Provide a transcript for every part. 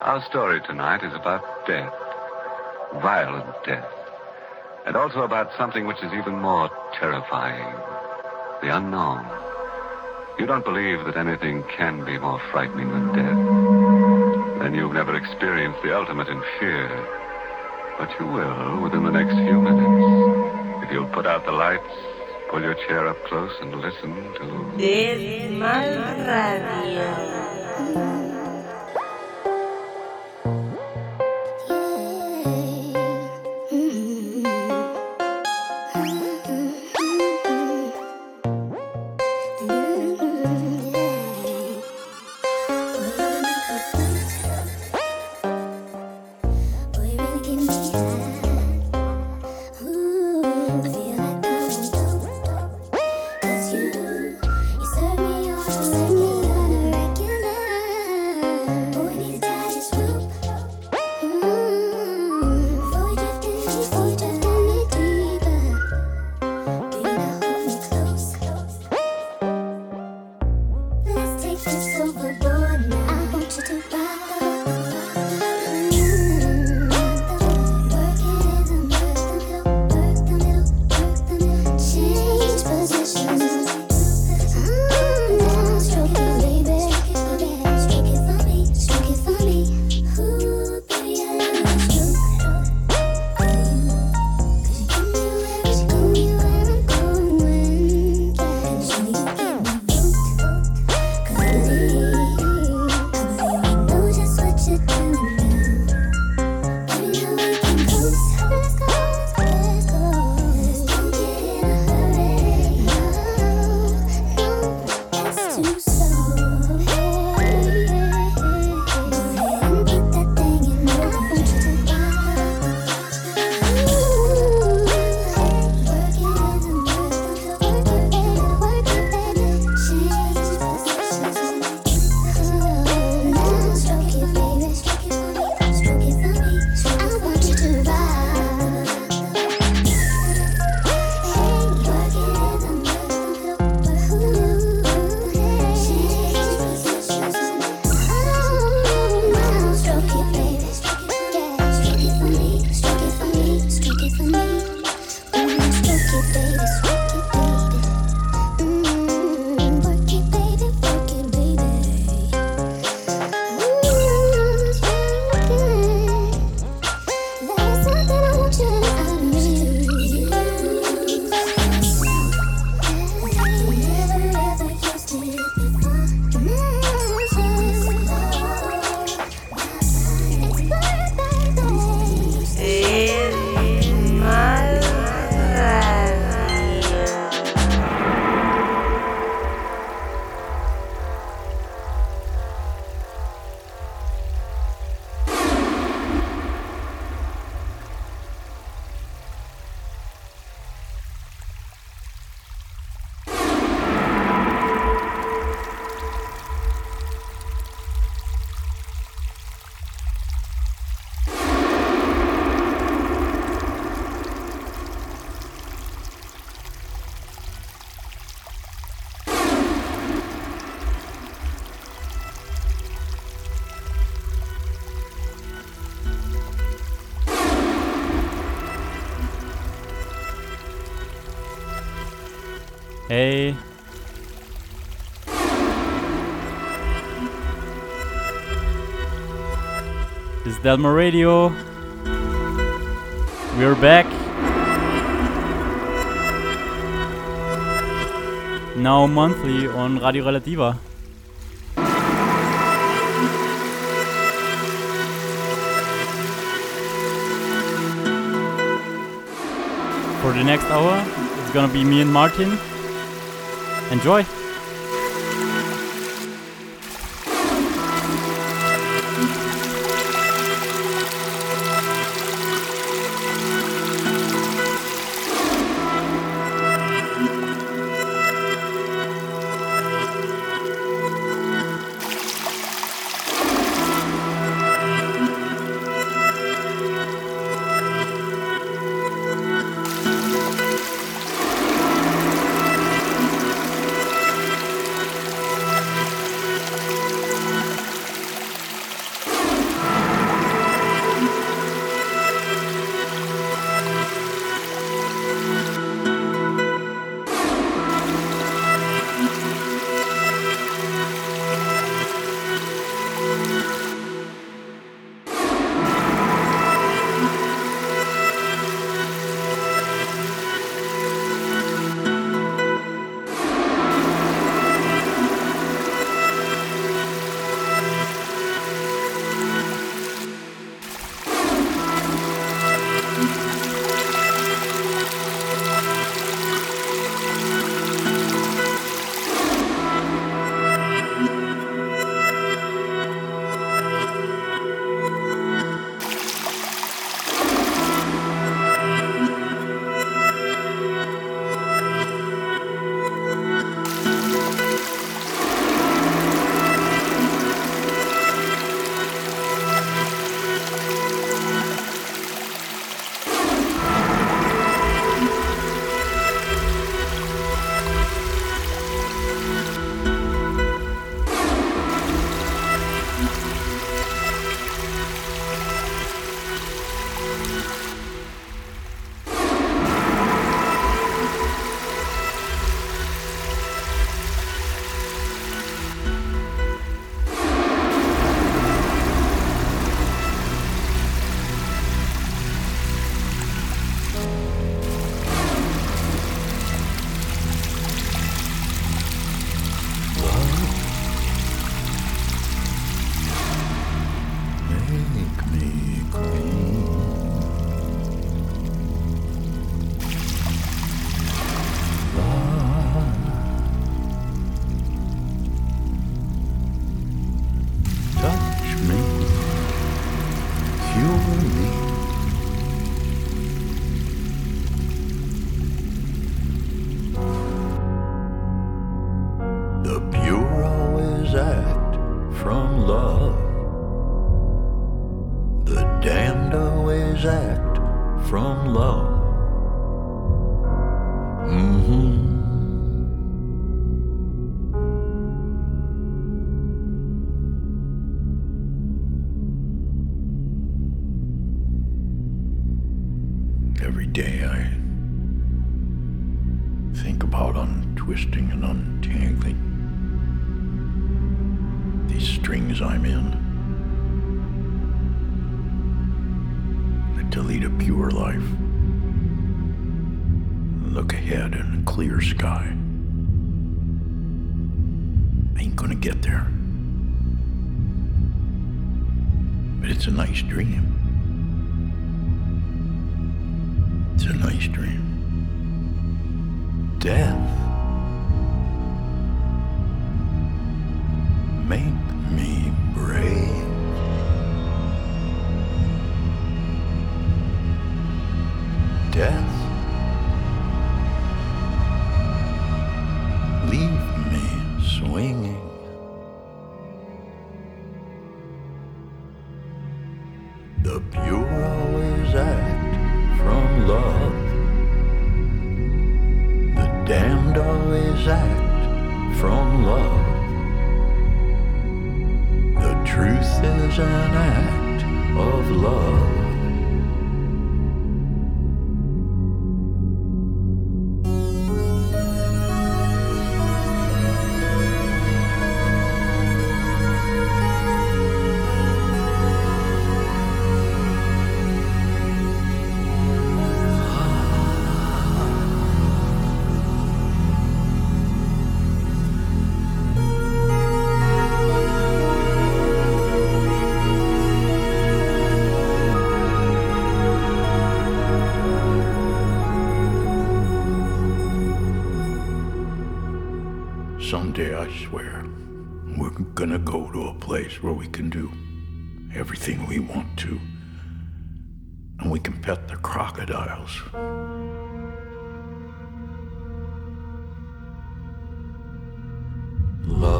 Our story tonight is about death, violent death, and also about something which is even more terrifying the unknown. You don't believe that anything can be more frightening than death. Then you've never experienced the ultimate in fear. But you will within the next few minutes. If you'll put out the lights, pull your chair up close, and listen to. Dead Mall Radio. Hey. This is Dead Mall Radio. We're back. Now monthly on Radio Relativa. For the next hour, it's gonna be me and Martin. Enjoy! Every day I think about untwisting and untangling these strings I'm in to lead a pure life. Look ahead in a clear sky. I ain't gonna get there. But it's a nice dream. It's a nice dream. Death. Make me brave. Death. Leave me swinging. Someday, I swear, we're gonna go to a place where we can do everything we want to. And we can pet the crocodiles. Love.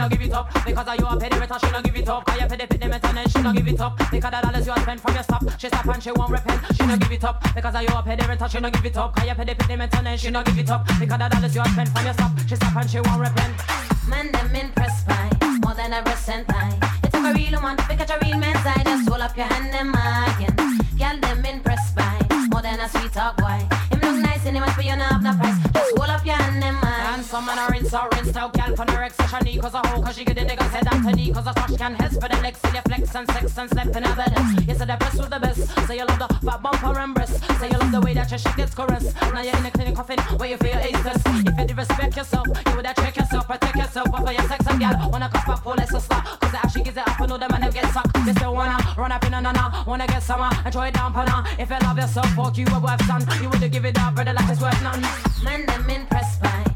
Don't give it up because of you a pediment, she don't give it up. Cause you pay the pediment and then she don't give it up because the dollars you spend from your stop. She stop and she won't repent. She don't give it up because of you a pediment, she don't give it up. Cause you pay the pediment and then she don't give it up because the dollars you spend from your stop. She stop and she won't repent. Man, them impressed by more than a recent time. It's a real woman to catch a real man's eye. Just hold up your hand and marking. Girl, them impressed by more than a sweet talk boy. Him look nice and he must be on have no price. Just hold up your hand and mark. And some man are rinse or rinse out. Girl, for her ex, such a knee cause a hoe. Cause she get the niggas head out to knee. Cause a touch can heads for the legs. See flex and sex and slept in evidence. You said the best was the best. Say you love the fat bumper and breast. Say you love the way that your shit gets caressed. Now you're in the clinic coughing where you feel aces. If you did respect yourself, you would have check yourself, protect yourself. But for your sex and girl, wanna cuff up, pull it's a slap. Cause the actually gives it up, I know the man that get sucked. They still wanna run up in a nana. Wanna get some and throw it down, pana. If you love yourself, fuck you, a wife, son. You would have give it up, brother, like it's worth none. Man, them impressed by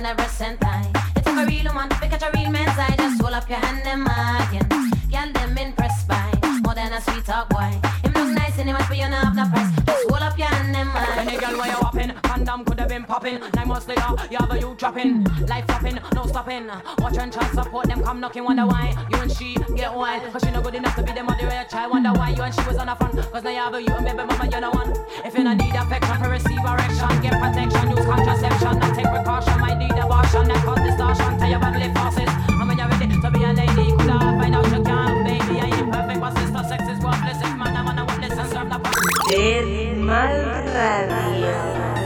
more than a recent time. It took a real woman to catch a real man's eye. Just hold up your hand and marking. Girl, them impressed by more than a sweet talk boy. Condom could have been popping. Nine months later, you have a you dropping. Life flopping, no stopping. Watch and try support them come knocking, wonder why you and she get wild. Cause she not good enough to be the mother of your child. Wonder why you and she was on the front. Cause now you have a you and baby mama, you're the one. If you don't need affection for receive erection, get protection, use contraception, and take precaution. Might need abortion, that cause distortion to your bodily forces. And when you're ready to be a lady, could I find out you can't, baby? I ain't perfect, but sister sex is worthless. If man, I wanna witness and serve Dead Mall Radio.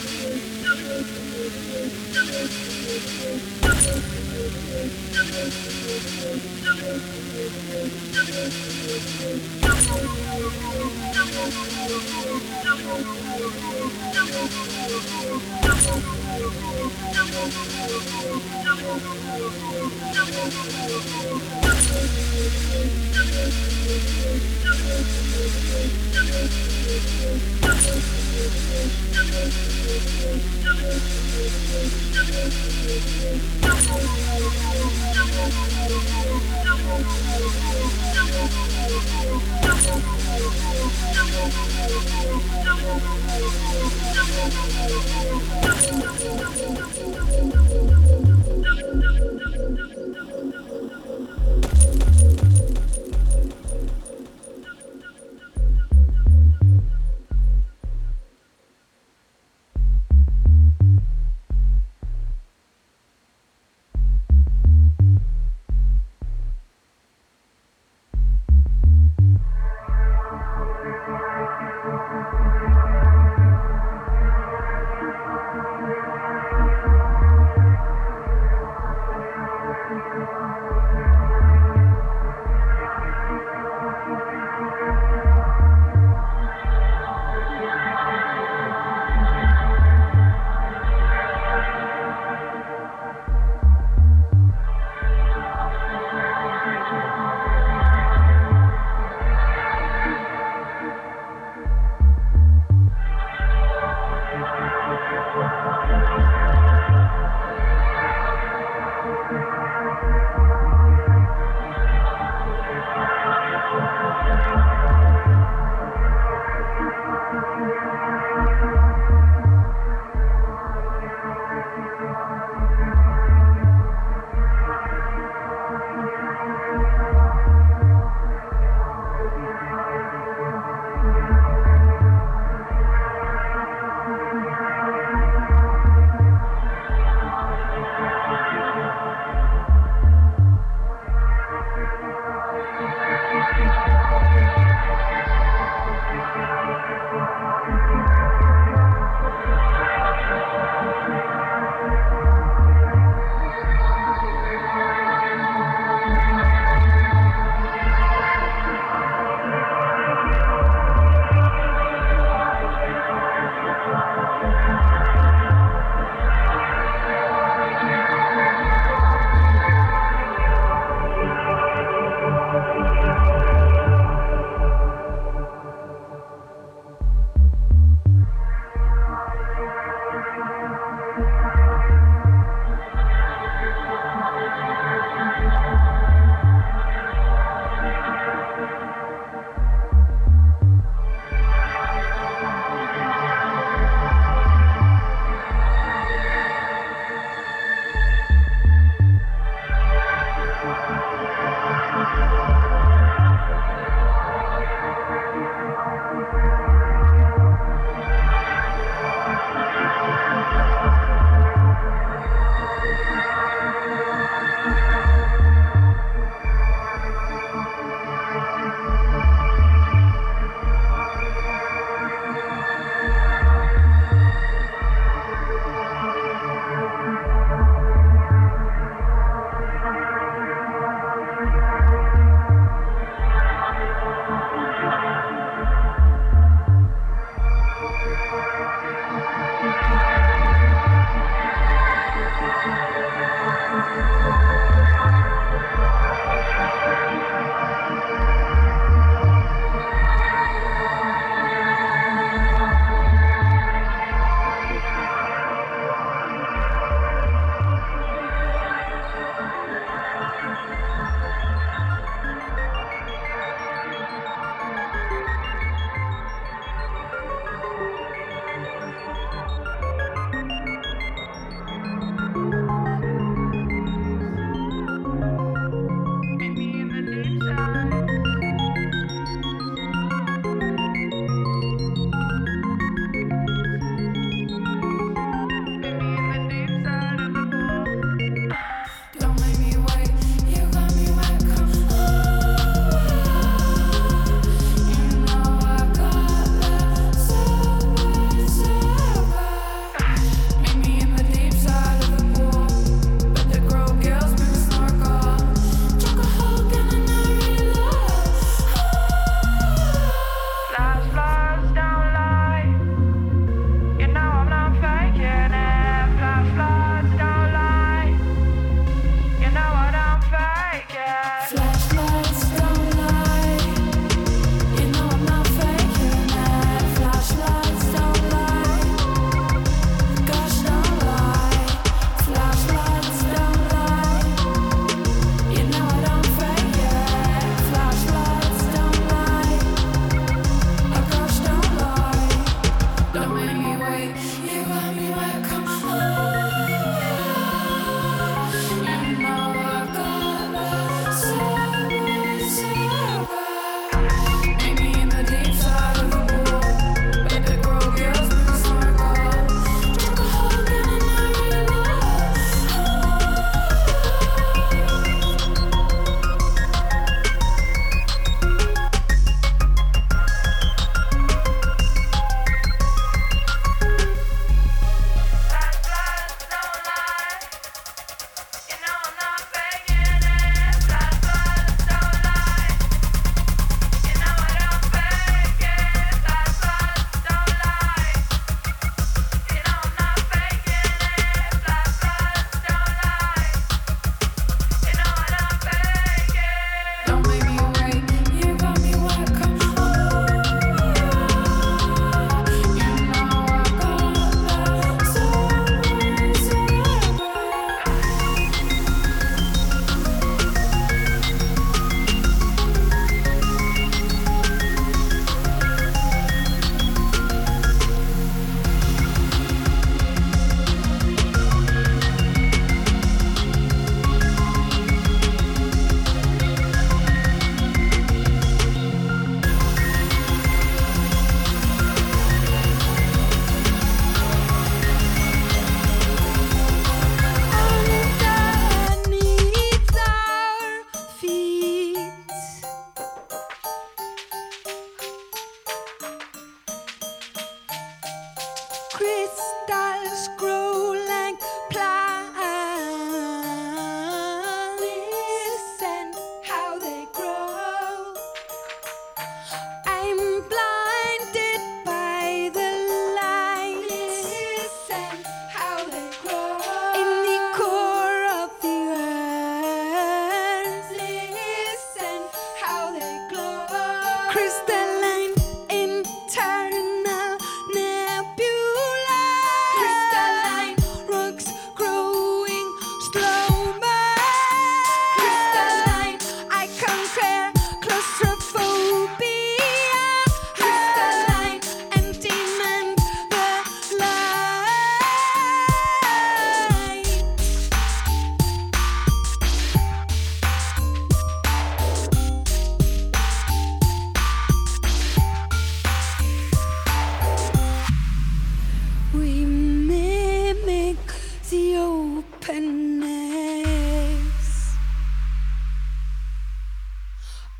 Thank you.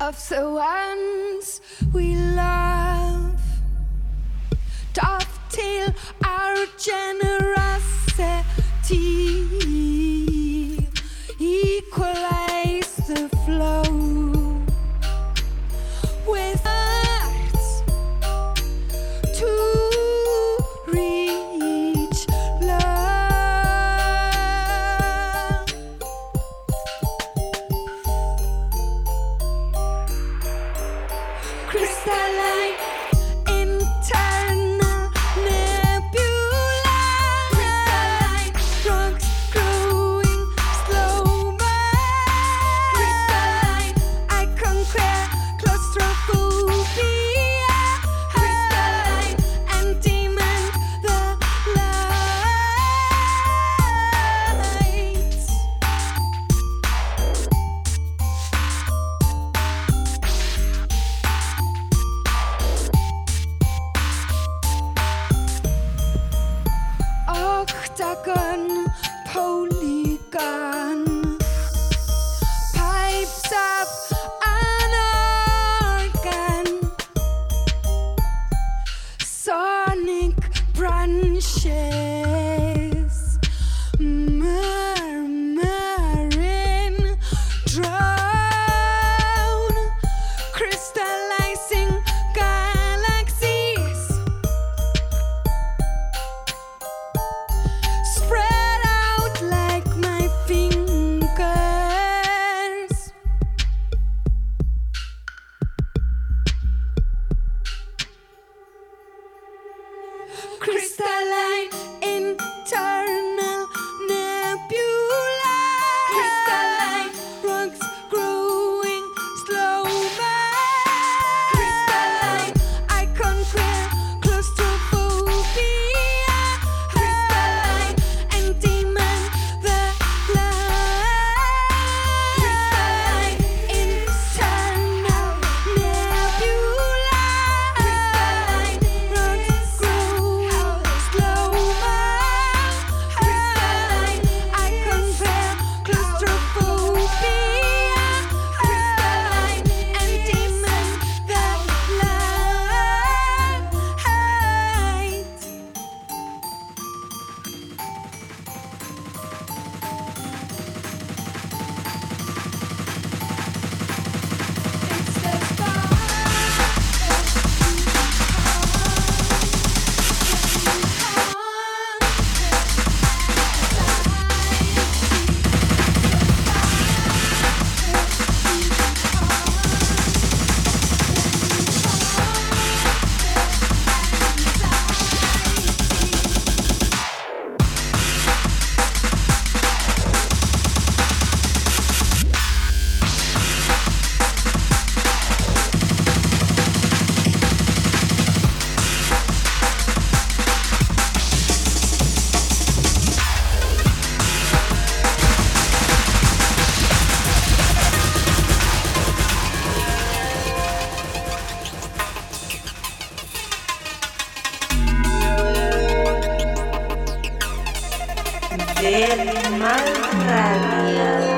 of the ones we love. Tough till our generation. del mal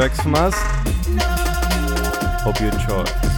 tracks from us. Hope you enjoy.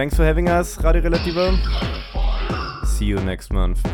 Thanks for having us, Radio Relativa. See you next month.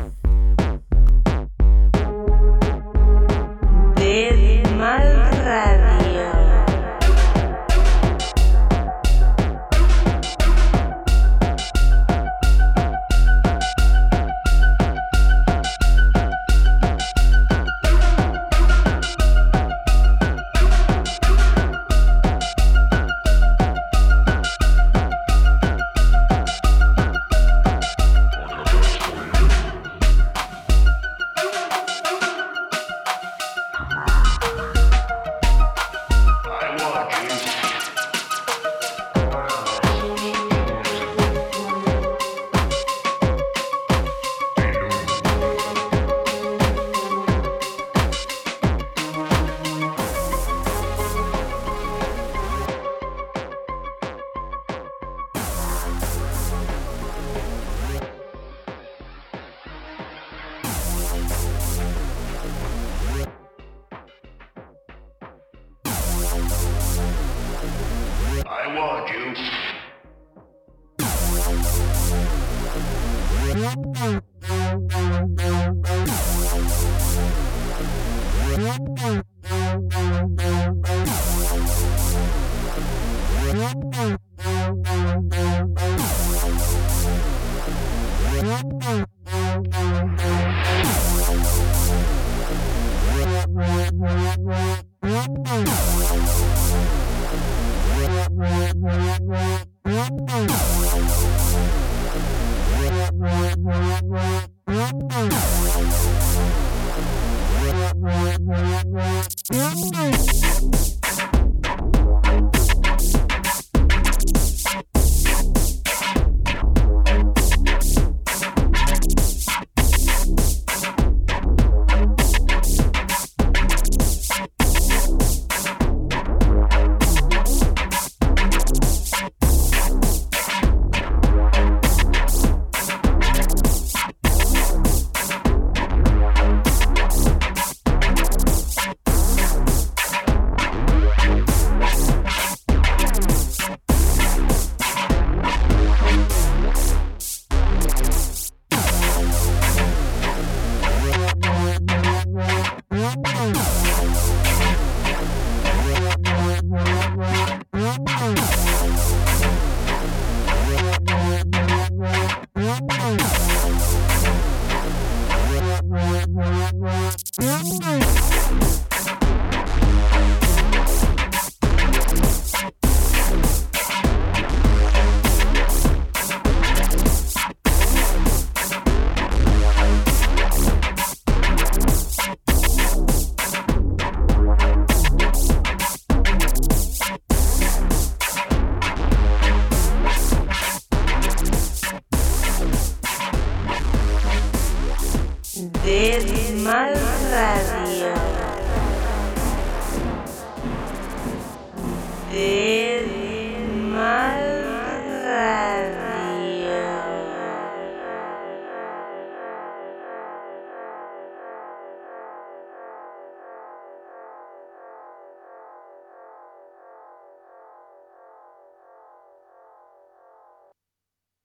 Del